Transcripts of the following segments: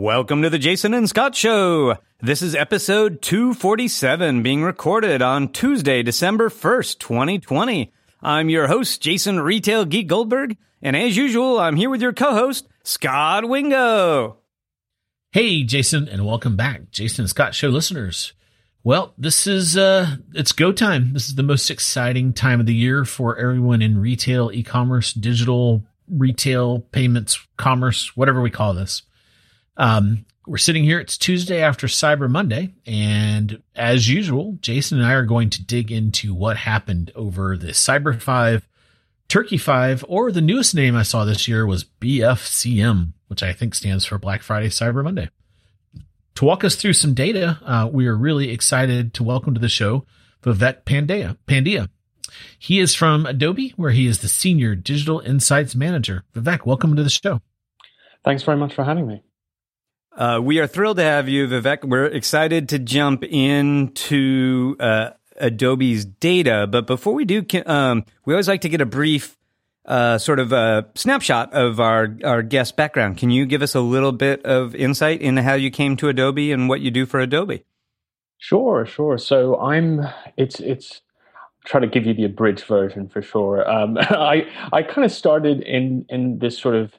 Welcome to the Jason and Scot Show. This is episode 247 being recorded on Tuesday, December 1st, 2020. I'm your host, Jason Retail Geek Goldberg, and as usual, I'm here with your co-host, Scot Wingo. Hey, Jason, and welcome back, Jason and Scot Show listeners. Well, this is uh it's go time. This is the most exciting time of the year for everyone in retail, e-commerce, digital, retail, payments, commerce, whatever we call this. Um, we're sitting here. It's Tuesday after Cyber Monday. And as usual, Jason and I are going to dig into what happened over the Cyber 5, Turkey 5, or the newest name I saw this year was BFCM, which I think stands for Black Friday Cyber Monday. To walk us through some data, uh, we are really excited to welcome to the show Vivek Pandya. Pandya. He is from Adobe, where he is the Senior Digital Insights Manager. Vivek, welcome to the show. Thanks very much for having me. Uh, we are thrilled to have you, Vivek. We're excited to jump into uh, Adobe's data, but before we do, um, we always like to get a brief uh, sort of a snapshot of our our guest background. Can you give us a little bit of insight into how you came to Adobe and what you do for Adobe? Sure, sure. So I'm it's it's try to give you the abridged version for sure. Um, I I kind of started in in this sort of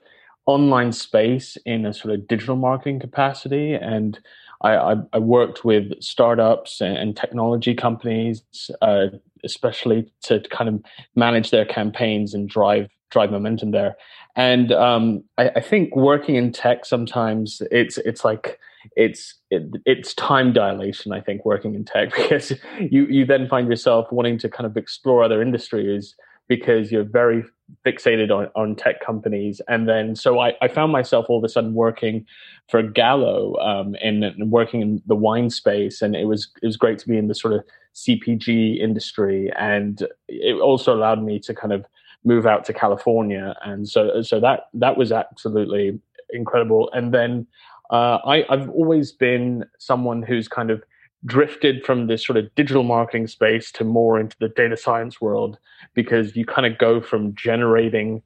online space in a sort of digital marketing capacity. And I, I, worked with startups and, and technology companies, uh, especially to kind of manage their campaigns and drive drive momentum there. And um, I, I, think working in tech sometimes it's it's like it's it, it's time dilation. I think working in tech because you you then find yourself wanting to kind of explore other industries because you're very fixated on, on tech companies. And then, so I, I found myself all of a sudden working for Gallo um, and, and, working in the wine space. And it was, it was great to be in the sort of CPG industry. And it also allowed me to kind of move out to California. And so, so that, that was absolutely incredible. And then uh, I, I've always been someone who's kind of drifted from this sort of digital marketing space to more into the data science world because you kind of go from generating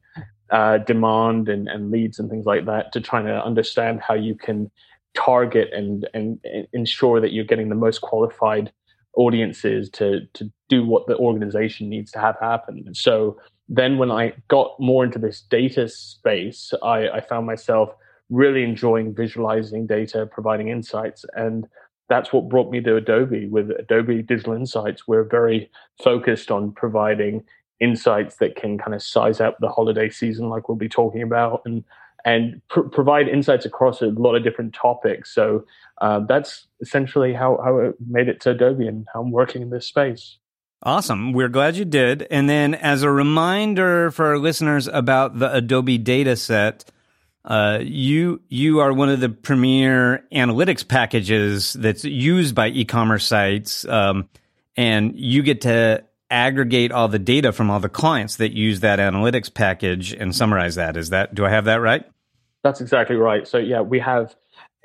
uh, demand and, and leads and things like that to trying to understand how you can target and, and, and ensure that you're getting the most qualified audiences to to do what the organization needs to have happen. so then when I got more into this data space, I, I found myself really enjoying visualizing data, providing insights, and that's what brought me to Adobe. With Adobe Digital Insights, we're very focused on providing insights that can kind of size up the holiday season, like we'll be talking about, and and pr- provide insights across a lot of different topics. So uh, that's essentially how how it made it to Adobe and how I'm working in this space. Awesome. We're glad you did. And then, as a reminder for our listeners about the Adobe data set, uh, you you are one of the premier analytics packages that's used by e-commerce sites, um, and you get to aggregate all the data from all the clients that use that analytics package and summarize that. Is that do I have that right? That's exactly right. So yeah, we have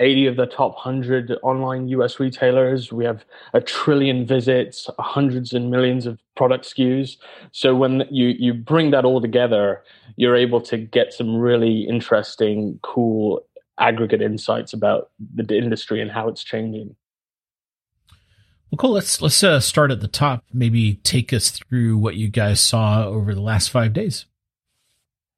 80 of the top 100 online US retailers. We have a trillion visits, hundreds and millions of product SKUs. So when you, you bring that all together, you're able to get some really interesting, cool aggregate insights about the industry and how it's changing. Well, cool. Let's let's uh, start at the top. Maybe take us through what you guys saw over the last five days.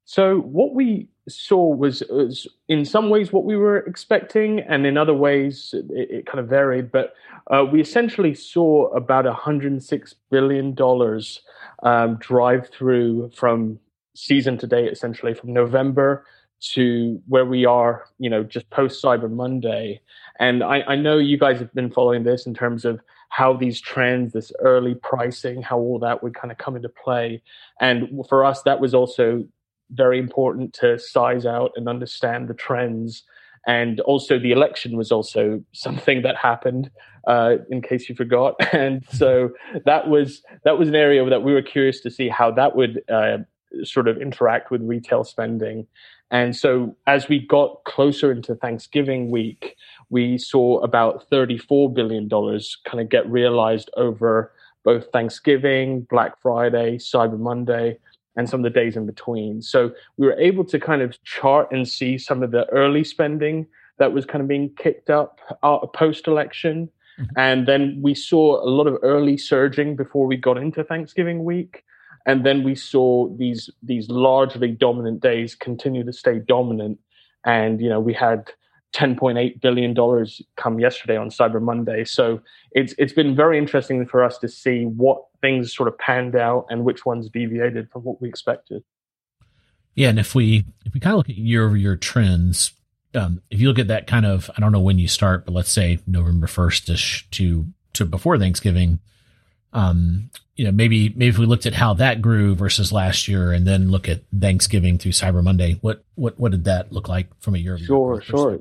So what we saw was, was, in some ways what we were expecting, and in other ways it, it kind of varied. But uh, we essentially saw about 106 billion dollars um, drive through from season to date, essentially from November to where we are, you know, just post Cyber Monday. And I, I know you guys have been following this in terms of how these trends, this early pricing, how all that would kind of come into play. And for us, that was also very important to size out and understand the trends and also the election was also something that happened. Uh, in case you forgot, and so that was that was an area that we were curious to see how that would uh, sort of interact with retail spending. And so as we got closer into Thanksgiving week, we saw about $34 billion kind of get realized over both Thanksgiving, Black Friday, Cyber Monday, and some of the days in between. So we were able to kind of chart and see some of the early spending that was kind of being kicked up uh, post election. Mm-hmm. And then we saw a lot of early surging before we got into Thanksgiving week. And then we saw these these largely dominant days continue to stay dominant. And you know, we had $10.8 billion come yesterday on Cyber Monday. So it's it's been very interesting for us to see what things sort of panned out and which ones deviated from what we expected. Yeah, and if we if we kind of look at year over year trends, um, if you look at that kind of I don't know when you start, but let's say November first to to to before Thanksgiving, um, you know, maybe maybe if we looked at how that grew versus last year, and then look at Thanksgiving through Cyber Monday, what what what did that look like from a year? View? Sure, sure.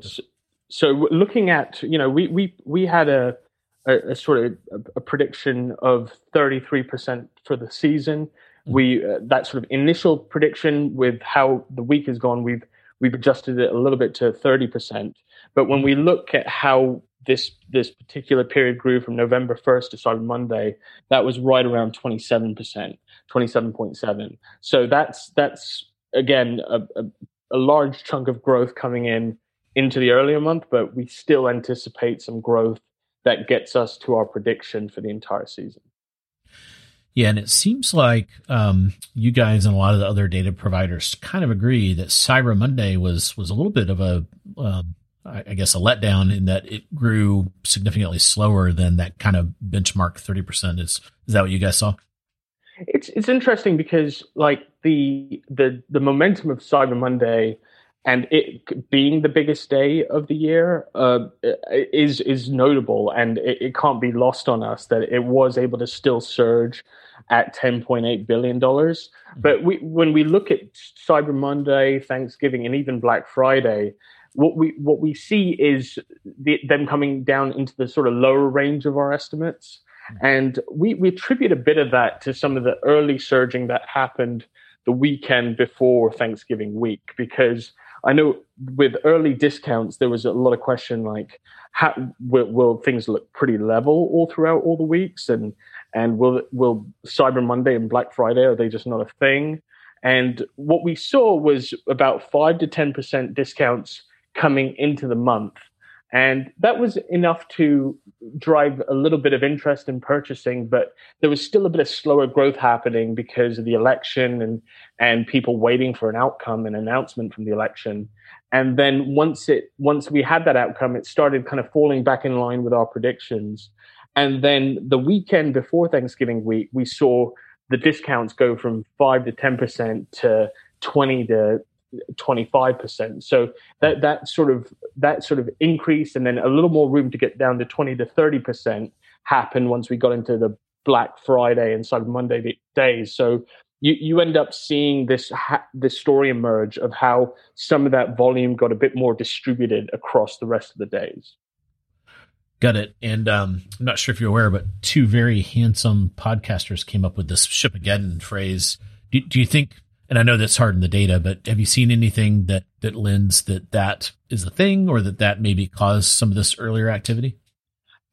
So looking at you know, we we we had a a, a sort of a, a prediction of thirty three percent for the season. Mm-hmm. We uh, that sort of initial prediction with how the week has gone, we've we've adjusted it a little bit to thirty percent. But when we look at how this this particular period grew from November 1st to Cyber Monday, that was right around 27%, 27.7. So that's that's again a, a, a, large chunk of growth coming in into the earlier month, but we still anticipate some growth that gets us to our prediction for the entire season. Yeah, and it seems like um, you guys and a lot of the other data providers kind of agree that Cyber Monday was was a little bit of a um, I guess a letdown in that it grew significantly slower than that kind of benchmark 30%. Is is that what you guys saw? It's it's interesting because like the the the momentum of Cyber Monday and it being the biggest day of the year uh, is is notable and it, it, can't be lost on us that it was able to still surge at 10.8 billion dollars mm-hmm. but we when we look at cyber monday thanksgiving and even black friday what we what we see is the, them coming down into the sort of lower range of our estimates, hmm. and we we attribute a bit of that to some of the early surging that happened the weekend before Thanksgiving week because I know with early discounts there was a lot of question like how will, will, things look pretty level all throughout all the weeks and and will will Cyber Monday and Black Friday are they just not a thing? And what we saw was about five to ten percent discounts coming into the month. And that was enough to drive a little bit of interest in purchasing, but there was still a bit of slower growth happening because of the election and, and people waiting for an outcome, an announcement from the election. And then once it once we had that outcome, it started kind of falling back in line with our predictions. And then the weekend before Thanksgiving week, we saw the discounts go from five to ten percent to twenty to 25%. So that that sort of that sort of increase and then a little more room to get down to 20 to 30% happened once we got into the Black Friday and Cyber Monday days. So you, you end up seeing this ha- this story emerge of how some of that volume got a bit more distributed across the rest of the days. Got it. And um, I'm not sure if you're aware, but two very handsome podcasters came up with this "shipageddon" phrase. Do, do you think and I know that's hard in the data, but have you seen anything that that lends that that is a thing, or that that maybe caused some of this earlier activity?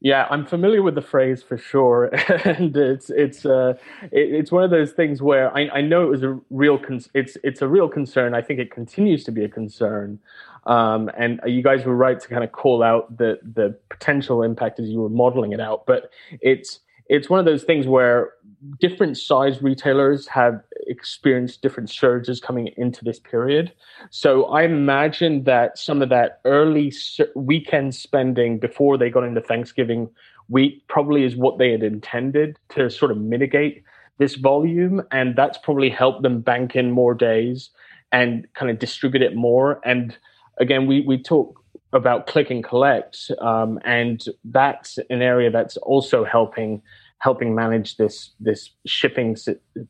Yeah, I'm familiar with the phrase for sure, and it's it's uh it, it's one of those things where I, I know it was a real con- it's it's a real concern. I think it continues to be a concern, um, and you guys were right to kind of call out the the potential impact as you were modeling it out. But it's it's one of those things where different size retailers have experienced different surges coming into this period. So I imagine that some of that early weekend spending before they got into Thanksgiving week probably is what they had intended to sort of mitigate this volume. And that's probably helped them bank in more days and kind of distribute it more. And again, we, we talk about click and collect, um, and that's an area that's also helping helping manage this this shipping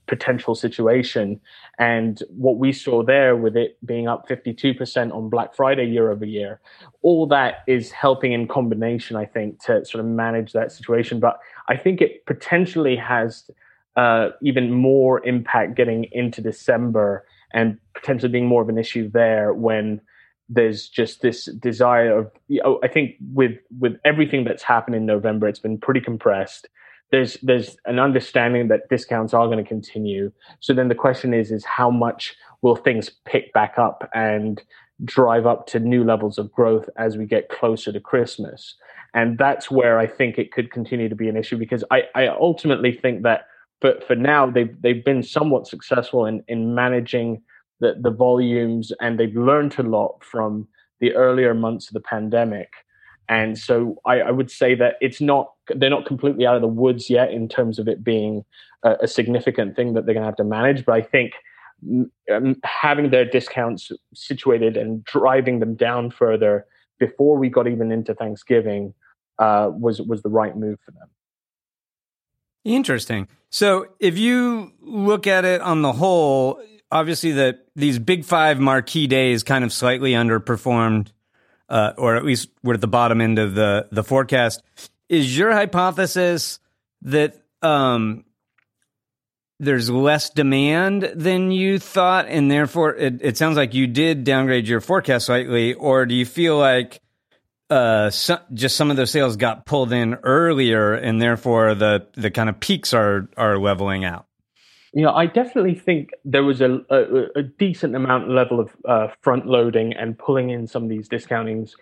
potential situation. And what we saw there, with it being up 52% on Black Friday year over year, all that is helping in combination, I think, to sort of manage that situation. But I think it potentially has uh, even more impact getting into December and potentially being more of an issue there when there's just this desire of you know, I think with with everything that's happened in November, it's been pretty compressed there's there's an understanding that discounts are going to continue. So then the question is is how much will things pick back up and drive up to new levels of growth as we get closer to Christmas? And that's where I think it could continue to be an issue because I, I ultimately think that for, for now they've they've been somewhat successful in, in managing the, the volumes and they've learned a lot from the earlier months of the pandemic and so I, I, would say that it's not they're not completely out of the woods yet in terms of it being a, a significant thing that they're going to have to manage. But I think um, having their discounts situated and driving them down further before we got even into Thanksgiving uh, was was the right move for them. Interesting. So if you look at it on the whole, obviously that these big five marquee days kind of slightly underperformed uh, or at least we're at the bottom end of the the forecast. Is your hypothesis that um, there's less demand than you thought, and therefore it, it sounds like you did downgrade your forecast slightly, or do you feel like uh, so, just some of those sales got pulled in earlier, and therefore the the kind of peaks are are leveling out? You know, I definitely think there was a, a, a decent amount level of uh, front loading and pulling in some of these discountings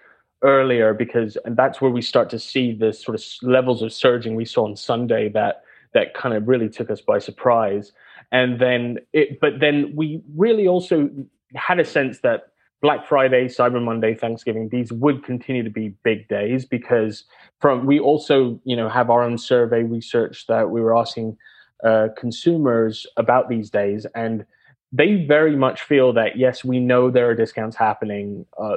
earlier because that's where we start to see the sort of levels of surging we saw on Sunday that that kind of really took us by surprise. And then it, but then we really also had a sense that Black Friday, Cyber Monday, Thanksgiving, these would continue to be big days because from we also, you know, have our own survey research that we were asking uh, consumers about these days, and they very much feel that yes, we know there are discounts happening uh,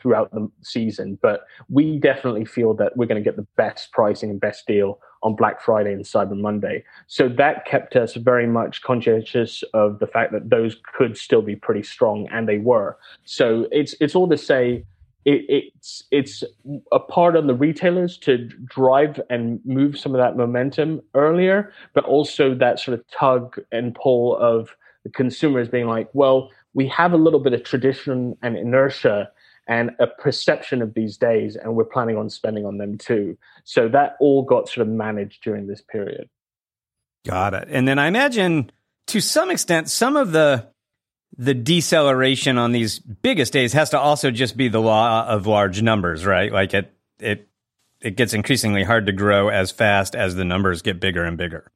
throughout the season, but we definitely feel that we're going to get the best pricing and best deal on Black Friday and Cyber Monday. So that kept us very much conscientious of the fact that those could still be pretty strong, and they were. So it's it's all to say it, it's it's a part on the retailers to drive and move some of that momentum earlier, but also that sort of tug and pull of the consumers being like, well, we have a little bit of tradition and inertia and a perception of these days, and we're planning on spending on them too. So that all got sort of managed during this period. Got it. And then I imagine to some extent, some of the the deceleration on these biggest days has to also just be the law of large numbers, right? Like it it it gets increasingly hard to grow as fast as the numbers get bigger and bigger.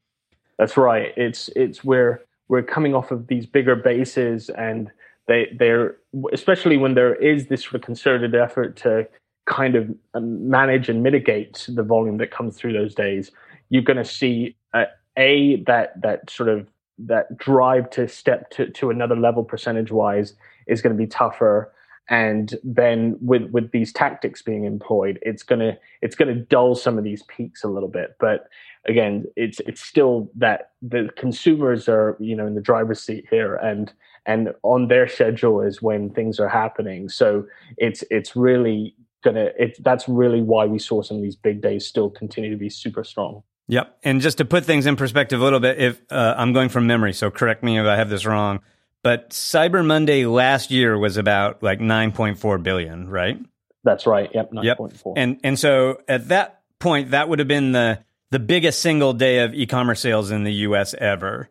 That's right. It's it's where we're coming off of these bigger bases and they they're especially when there is this sort of concerted effort to kind of um, manage and mitigate the volume that comes through those days you're going to see uh, a that that sort of that drive to step to, to another level percentage wise is going to be tougher. And then with with these tactics being employed it's going to it's going to dull some of these peaks a little bit. But again it's it's still that the consumers are you know in the driver's seat here and and on their schedule is when things are happening. So it's it's really gonna it's that's really why we saw some of these big days still continue to be super strong Yep. And just to put things in perspective a little bit, if uh, I'm going from memory, so correct me if I have this wrong, but Cyber Monday last year was about like 9.4 billion, right? That's right. Yep. 9.4. Yep. And and so at that point, that would have been the the biggest single day of e-commerce sales in the U.S. ever.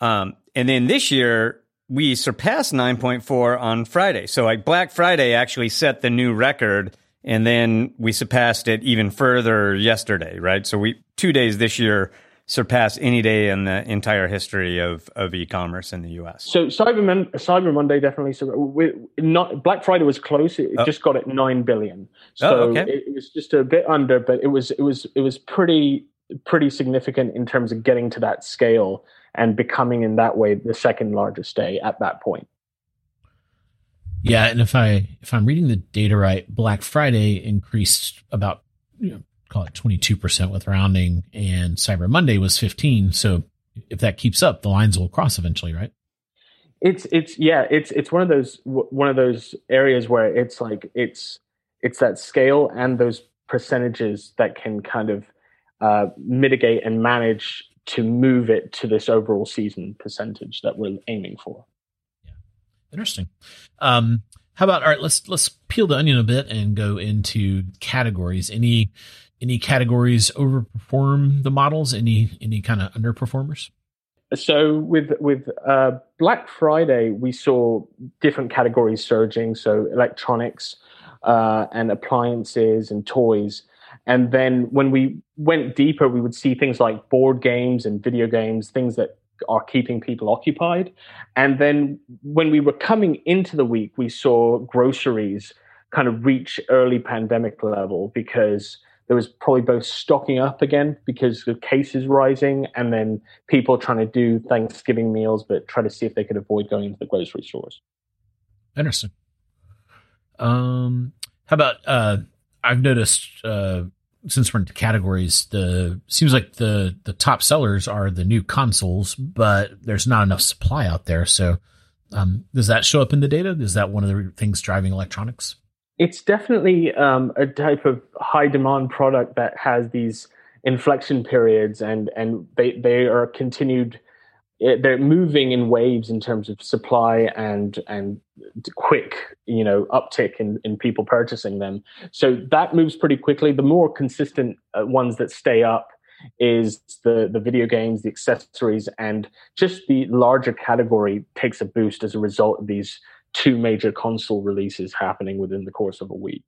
Um, and then this year we surpassed 9.4 on Friday. So like Black Friday actually set the new record and then we surpassed it even further yesterday, right? So we two days this year surpassed any day in the entire history of, of e-commerce in the U.S. So Cyber, Mon- Cyber Monday definitely. So we, not Black Friday was close. It oh. just got at nine billion. Oh, so oh, okay. it, it was just a bit under, but it was it was it was pretty pretty significant in terms of getting to that scale and becoming in that way the second largest day at that point. Yeah, and if I if I'm reading the data right, Black Friday increased about you know, call it 22% with rounding and Cyber Monday was 15. So if that keeps up, the lines will cross eventually, right? It's it's yeah, it's it's one of those one of those areas where it's like it's it's that scale and those percentages that can kind of uh, mitigate and manage to move it to this overall season percentage that we're aiming for. Interesting. Um, how about all right? Let's let's peel the onion a bit and go into categories. Any any categories overperform the models? Any any kind of underperformers? So with with uh, Black Friday, we saw different categories surging. So electronics uh, and appliances and toys. And then when we went deeper, we would see things like board games and video games, things that are keeping people occupied. And then when we were coming into the week, we saw groceries kind of reach early pandemic level because there was probably both stocking up again because the cases rising and then people trying to do Thanksgiving meals, but try to see if they could avoid going to the grocery stores. Interesting. Um, how about, uh, I've noticed, uh, since we're into categories, the seems like the the top sellers are the new consoles, but there's not enough supply out there. So, um, does that show up in the data? Is that one of the things driving electronics? It's definitely um, a type of high demand product that has these inflection periods, and and they they are continued they're moving in waves in terms of supply and and quick you know uptick in, in people purchasing them. So that moves pretty quickly. The more consistent uh, ones that stay up is the the video games the accessories and just the larger category takes a boost as a result of these two major console releases happening within the course of a week.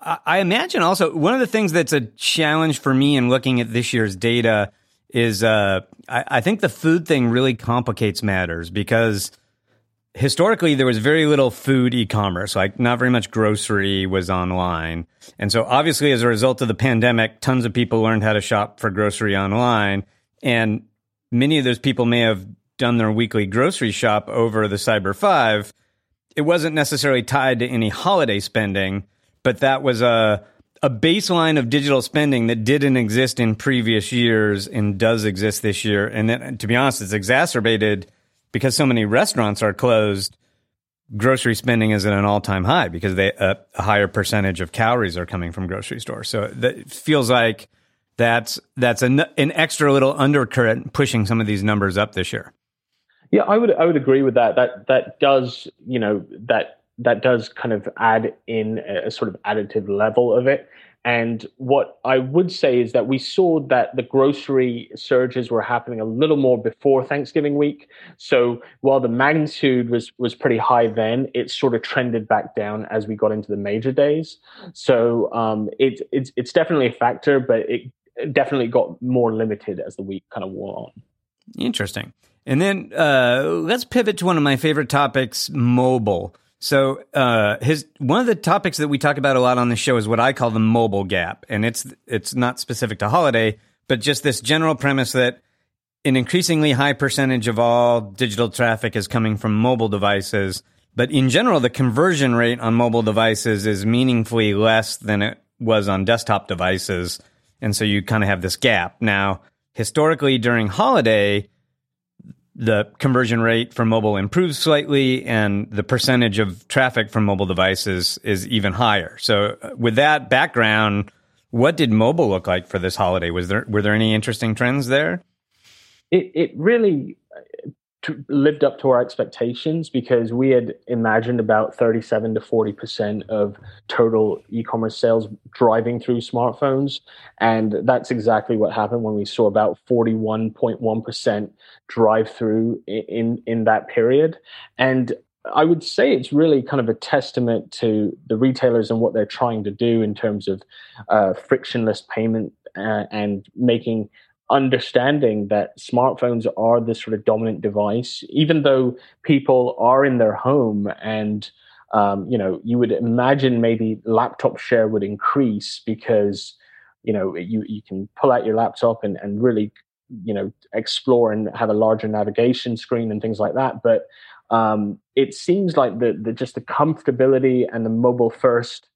I imagine also one of the things that's a challenge for me in looking at this year's data is uh, I, I think the food thing really complicates matters because historically there was very little food e-commerce. Like not very much grocery was online. And so obviously as a result of the pandemic tons of people learned how to shop for grocery online. And many of those people may have done their weekly grocery shop over the cyber 5 it wasn't necessarily tied to any holiday spending but that was a a baseline of digital spending that didn't exist in previous years and does exist this year. And to be honest, it's exacerbated because so many restaurants are closed. Grocery spending is at an all time high because they, a higher percentage of calories are coming from grocery stores. So it feels like that's that's an, an extra little undercurrent pushing some of these numbers up this year. Yeah, I would I would agree with that. That that does you know that that does kind of add in a, sort of additive level of it. And what I would say is that we saw that the grocery surges were happening a little more before Thanksgiving week. So while the magnitude was was pretty high then, it sort of trended back down as we got into the major days. So um, it, it's it's definitely a factor, but it definitely got more limited as the week kind of wore on. Interesting. And then uh, let's pivot to one of my favorite topics, mobile. So uh, his one of the topics that we talk about a lot on the show is what I call the mobile gap, and it's it's not specific to holiday, but just this general premise that an increasingly high percentage of all digital traffic is coming from mobile devices. But in general, the conversion rate on mobile devices is meaningfully less than it was on desktop devices. And so you kind of have this gap. Now, historically during holiday, the conversion rate for mobile improves slightly and the percentage of traffic from mobile devices is even higher. So uh, with that background, what did mobile look like for this holiday? Was there were there any interesting trends there? It it really lived up to our expectations because we had imagined about 37 to 40 percent of total e-commerce sales driving through smartphones. And that's exactly what happened when we saw about 41.1 percent drive through in in that period. And I would say it's really kind of a testament to the retailers and what they're trying to do in terms of uh, frictionless payment uh, and making understanding that smartphones are the sort of dominant device, even though people are in their home and um, you know you would imagine maybe laptop share would increase because you know you you can pull out your laptop and, and really you know explore and have a larger navigation screen and things like that. But um, it seems like the, the just the comfortability and the mobile first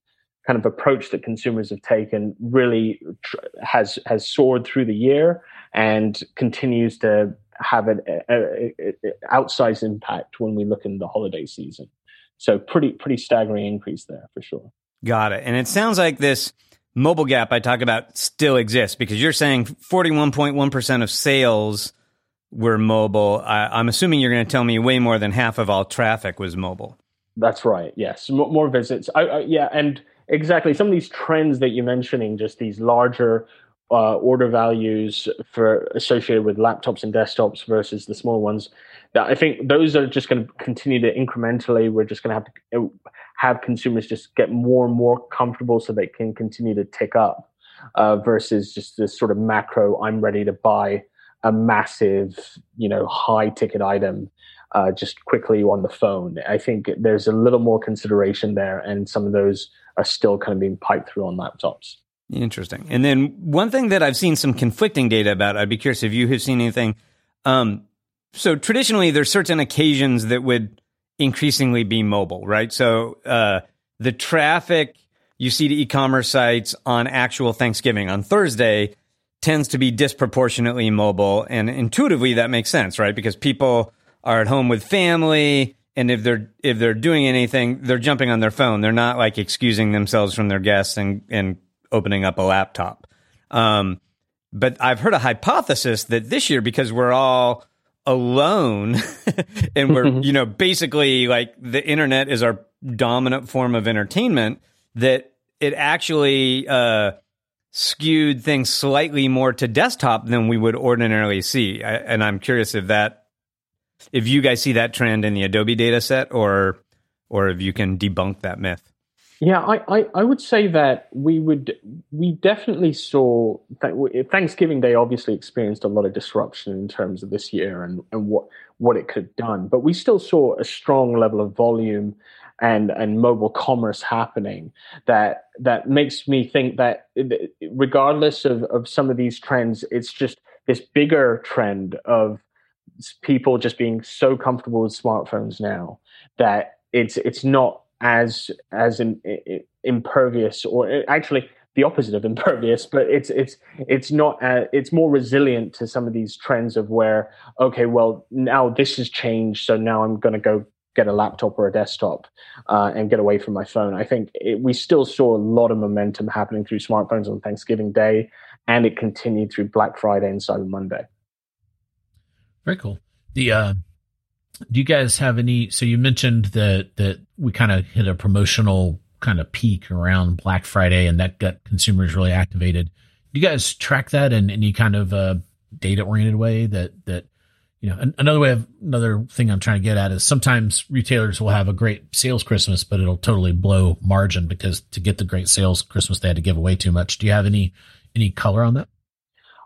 kind of approach that consumers have taken really tr- has has soared through the year and continues to have an a, a, a outsized impact when we look in the holiday season. So pretty pretty staggering increase there for sure. Got it. And it sounds like this mobile gap I talk about still exists because you're saying 41.1% of sales were mobile. I, am assuming you're going to tell me way more than half of all traffic was mobile. That's right. Yes, more visits. I, I, yeah, and exactly some of these trends that you're mentioning, just these larger uh, order values for associated with laptops and desktops versus the small ones. I think those are just going to continue to incrementally. We're just going to have to uh, have consumers just get more and more comfortable so they can continue to tick up uh, versus just this sort of macro. I'm ready to buy a massive, you know, high ticket item uh, just quickly on the phone. I think there's a little more consideration there, and some of those are still kind of being piped through on laptops. Interesting. And then one thing that I've seen some conflicting data about, I'd be curious if you have seen anything. Um, so traditionally, there's certain occasions that would increasingly be mobile, right? So uh, the traffic you see to e-commerce sites on actual Thanksgiving on Thursday tends to be disproportionately mobile, and intuitively that makes sense, right? Because people are at home with family, and if they're if they're doing anything, they're jumping on their phone. They're not like excusing themselves from their guests and and opening up a laptop. Um, but I've heard a hypothesis that this year, because we're all alone and we're you know basically like the internet is our dominant form of entertainment that it actually uh, skewed things slightly more to desktop than we would ordinarily see I, and i'm curious if that if you guys see that trend in the adobe data set or or if you can debunk that myth? Yeah, I, I, I, would say that we would we definitely saw that Thanksgiving Day obviously experienced a lot of disruption in terms of this year and, and what what it could have done, but we still saw a strong level of volume and and mobile commerce happening that that makes me think that regardless of, of some of these trends, it's just this bigger trend of people just being so comfortable with smartphones now that it's it's not as as in, in, impervious or actually the opposite of impervious but it's it's it's not uh, it's more resilient to some of these trends of where okay well now this has changed so now i'm going to go get a laptop or a desktop uh, and get away from my phone. I think it, we still saw a lot of momentum happening through smartphones on thanksgiving day and it continued through black friday and cyber monday very cool the uh do you guys have any? So you mentioned that that we kind of hit a promotional kind of peak around Black Friday, and that got consumers really activated. Do you guys track that in any kind of uh, data oriented way? That that you know, another way of another thing I'm trying to get at is sometimes retailers will have a great sales Christmas, but it'll totally blow margin because to get the great sales Christmas, they had to give away too much. Do you have any any color on that?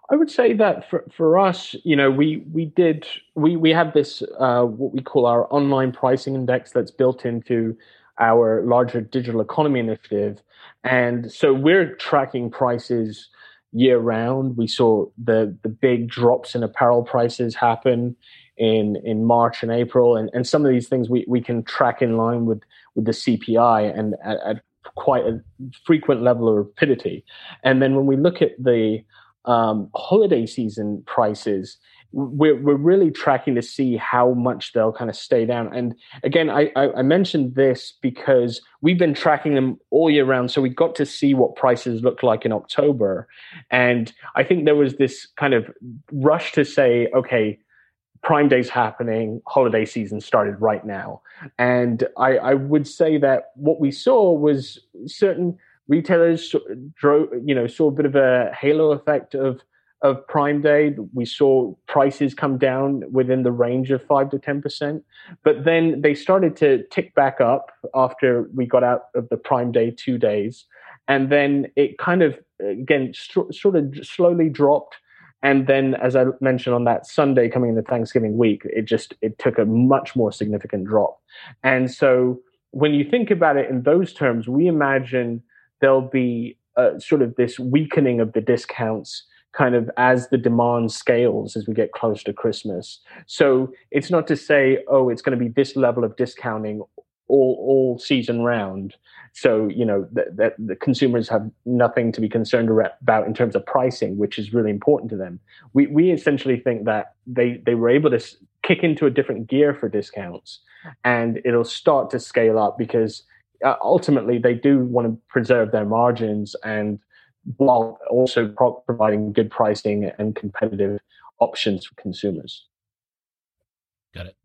I would say that for, for us, you know, we we did we we have this uh, what we call our online pricing index that's built into our larger digital economy initiative, and so we're tracking prices year round. We saw the the big drops in apparel prices happen in in March and April, and, and some of these things we, we can track in line with with the CPI and at, at quite a frequent level of rapidity. And then when we look at the um, holiday season prices, we're, we're really tracking to see how much they'll kind of stay down. And again, I, I, mentioned this because we've been tracking them all year round. So we got to see what prices look like in October. And I think there was this kind of rush to say, okay, Prime Day's happening, holiday season started right now. And I, I would say that what we saw was certain retailers drove, you know, saw a bit of a halo effect of of Prime Day. We saw prices come down within the range of five to ten percent, but then they started to tick back up after we got out of the Prime Day two days, and then it kind of again st- sort of slowly dropped. And then, as I mentioned on that Sunday coming into Thanksgiving week, it just it took a much more significant drop. And so, when you think about it in those terms, we imagine there'll be uh, sort of this weakening of the discounts kind of as the demand scales as we get close to Christmas. So it's not to say, oh, it's going to be this level of discounting all all season round. So you know that, that the consumers have nothing to be concerned about in terms of pricing, which is really important to them. We we essentially think that they they were able to kick into a different gear for discounts, and it'll start to scale up because uh, ultimately they do want to preserve their margins and while also pro- providing good pricing and competitive options for consumers. Got it.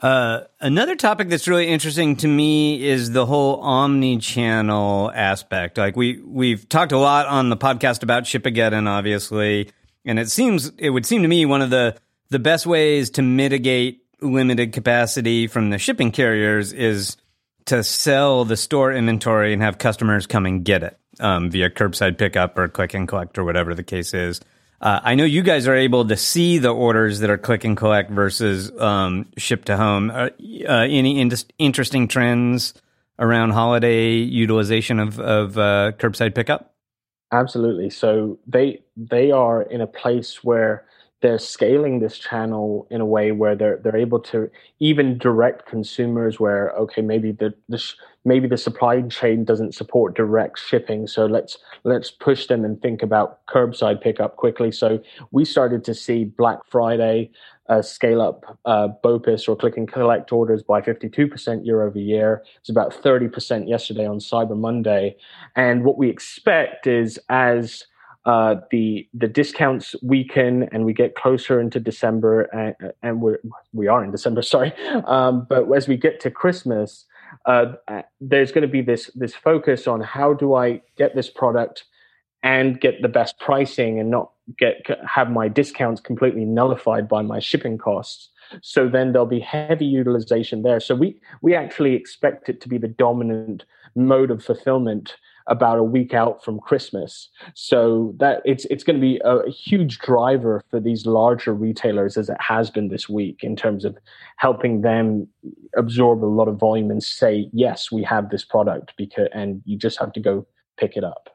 Uh, another topic that's really interesting to me is the whole omni-channel aspect. Like we we've talked a lot on the podcast about Shipageddon, obviously, and it seems it would seem to me one of the the best ways to mitigate limited capacity from the shipping carriers is to sell the store inventory and have customers come and get it um, via curbside pickup or click and collect or whatever the case is. Uh, I know you guys are able to see the orders that are click and collect versus um, ship to home. Uh, uh, any in- interesting trends around holiday utilization of, of uh, curbside pickup? Absolutely. So they they are in a place where they're scaling this channel in a way where they're they're able to even direct consumers where okay maybe the, the maybe the supply chain doesn't support direct shipping so let's let's push them and think about curbside pickup quickly so we started to see black friday uh, scale up uh, BOPIS or click and collect orders by 52% year over year. It's about 30% yesterday on Cyber Monday. And what we expect is as uh, the the discounts weaken and we get closer into December and, and we're we are in December sorry. Um, but as we get to Christmas uh, there's going to be this this focus on how do I get this product and get the best pricing and not get have my discounts completely nullified by my shipping costs. So then there'll be heavy utilization there. So we we actually expect it to be the dominant mode of fulfillment about a week out from Christmas. So that it's it's going to be a, huge driver for these larger retailers as it has been this week in terms of helping them absorb a lot of volume and say, yes, we have this product because and you just have to go pick it up.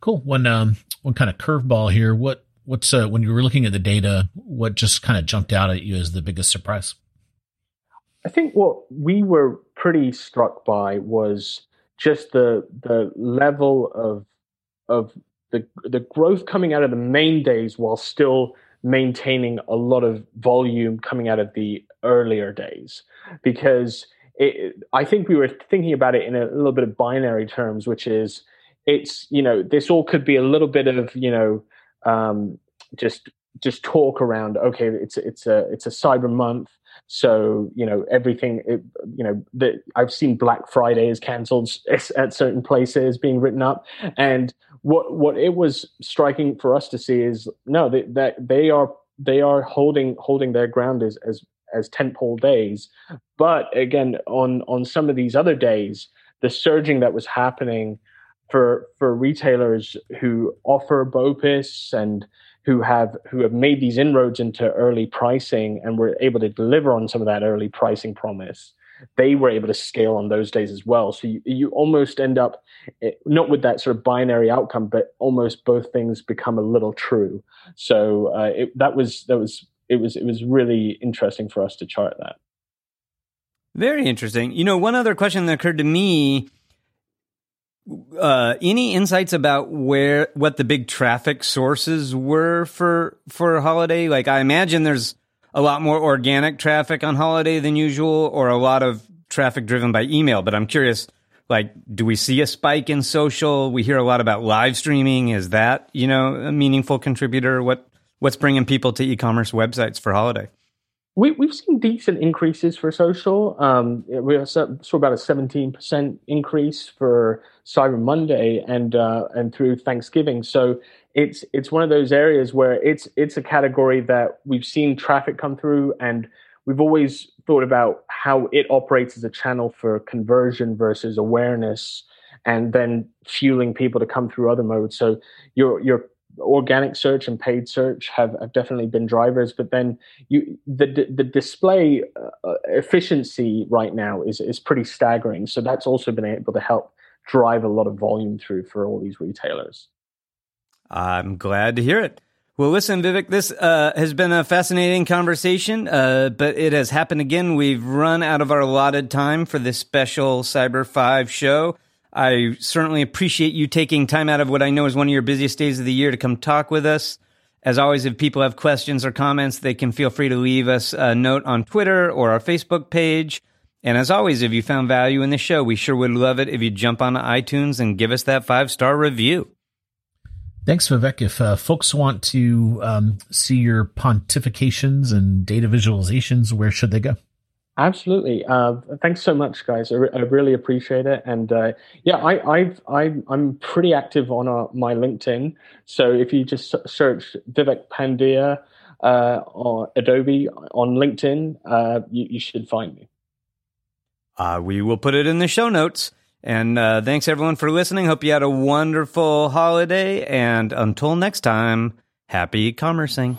Cool. One um one kind of curveball here. What what's uh, when you were looking at the data, what just kind of jumped out at you as the biggest surprise? I think what we were pretty struck by was just the the level of of the the growth coming out of the main days while still maintaining a lot of volume coming out of the earlier days. Because it, I think we were thinking about it in a little bit of binary terms which is it's you know this all could be a little bit of you know um, just just talk around okay it's it's a it's a cyber month so you know everything. It, you know that I've seen Black Friday is cancelled at certain places being written up, and what what it was striking for us to see is no that that they are they are holding holding their ground as as as tentpole days, but again on on some of these other days, the surging that was happening for for retailers who offer BOPIS and who have who have made these inroads into early pricing and were able to deliver on some of that early pricing promise they were able to scale on those days as well. So you, you almost end up eh, not with that sort of binary outcome but almost both things become a little true. So uh, it, that was that was it was it was really interesting for us to chart that. Very interesting. You know one other question that occurred to me uh, any insights about where what the big traffic sources were for for holiday? Like, I imagine there's a lot more organic traffic on holiday than usual, or a lot of traffic driven by email. But I'm curious, like, do we see a spike in social? We hear a lot about live streaming. Is that you know a meaningful contributor? What what's bringing people to e-commerce websites for holiday? We, we've seen decent increases for social. Um, we saw about a 17% increase for Cyber Monday and uh, and through Thanksgiving. So it's it's one of those areas where it's it's a category that we've seen traffic come through, and we've always thought about how it operates as a channel for conversion versus awareness, and then fueling people to come through other modes. So your your organic search and paid search have, have definitely been drivers but then you the the display uh, efficiency right now is is pretty staggering so that's also been able to help drive a lot of volume through for all these retailers i'm glad to hear it Well, listen, Vivek, this uh, has been a fascinating conversation, uh, but it has happened again. We've run out of our allotted time for this special Cyber 5 show. I certainly appreciate you taking time out of what I know is one of your busiest days of the year to come talk with us. As always, if people have questions or comments, they can feel free to leave us a note on Twitter or our Facebook page. And as always, if you found value in the show, we sure would love it if you jump onto iTunes and give us that five star review. Thanks, Vivek. If uh, folks want to um, see your pontifications and data visualizations, where should they go? Absolutely. Uh, thanks so much, guys. I, re- I really appreciate it. And uh, yeah, I, I, am pretty active on our, uh, my LinkedIn. So if you just search Vivek Pandya uh, or Adobe on LinkedIn, uh, you, you, should find me. we will put it in the show notes. And uh, thanks everyone for listening. Hope you had a wonderful holiday. And until next time, happy commercing.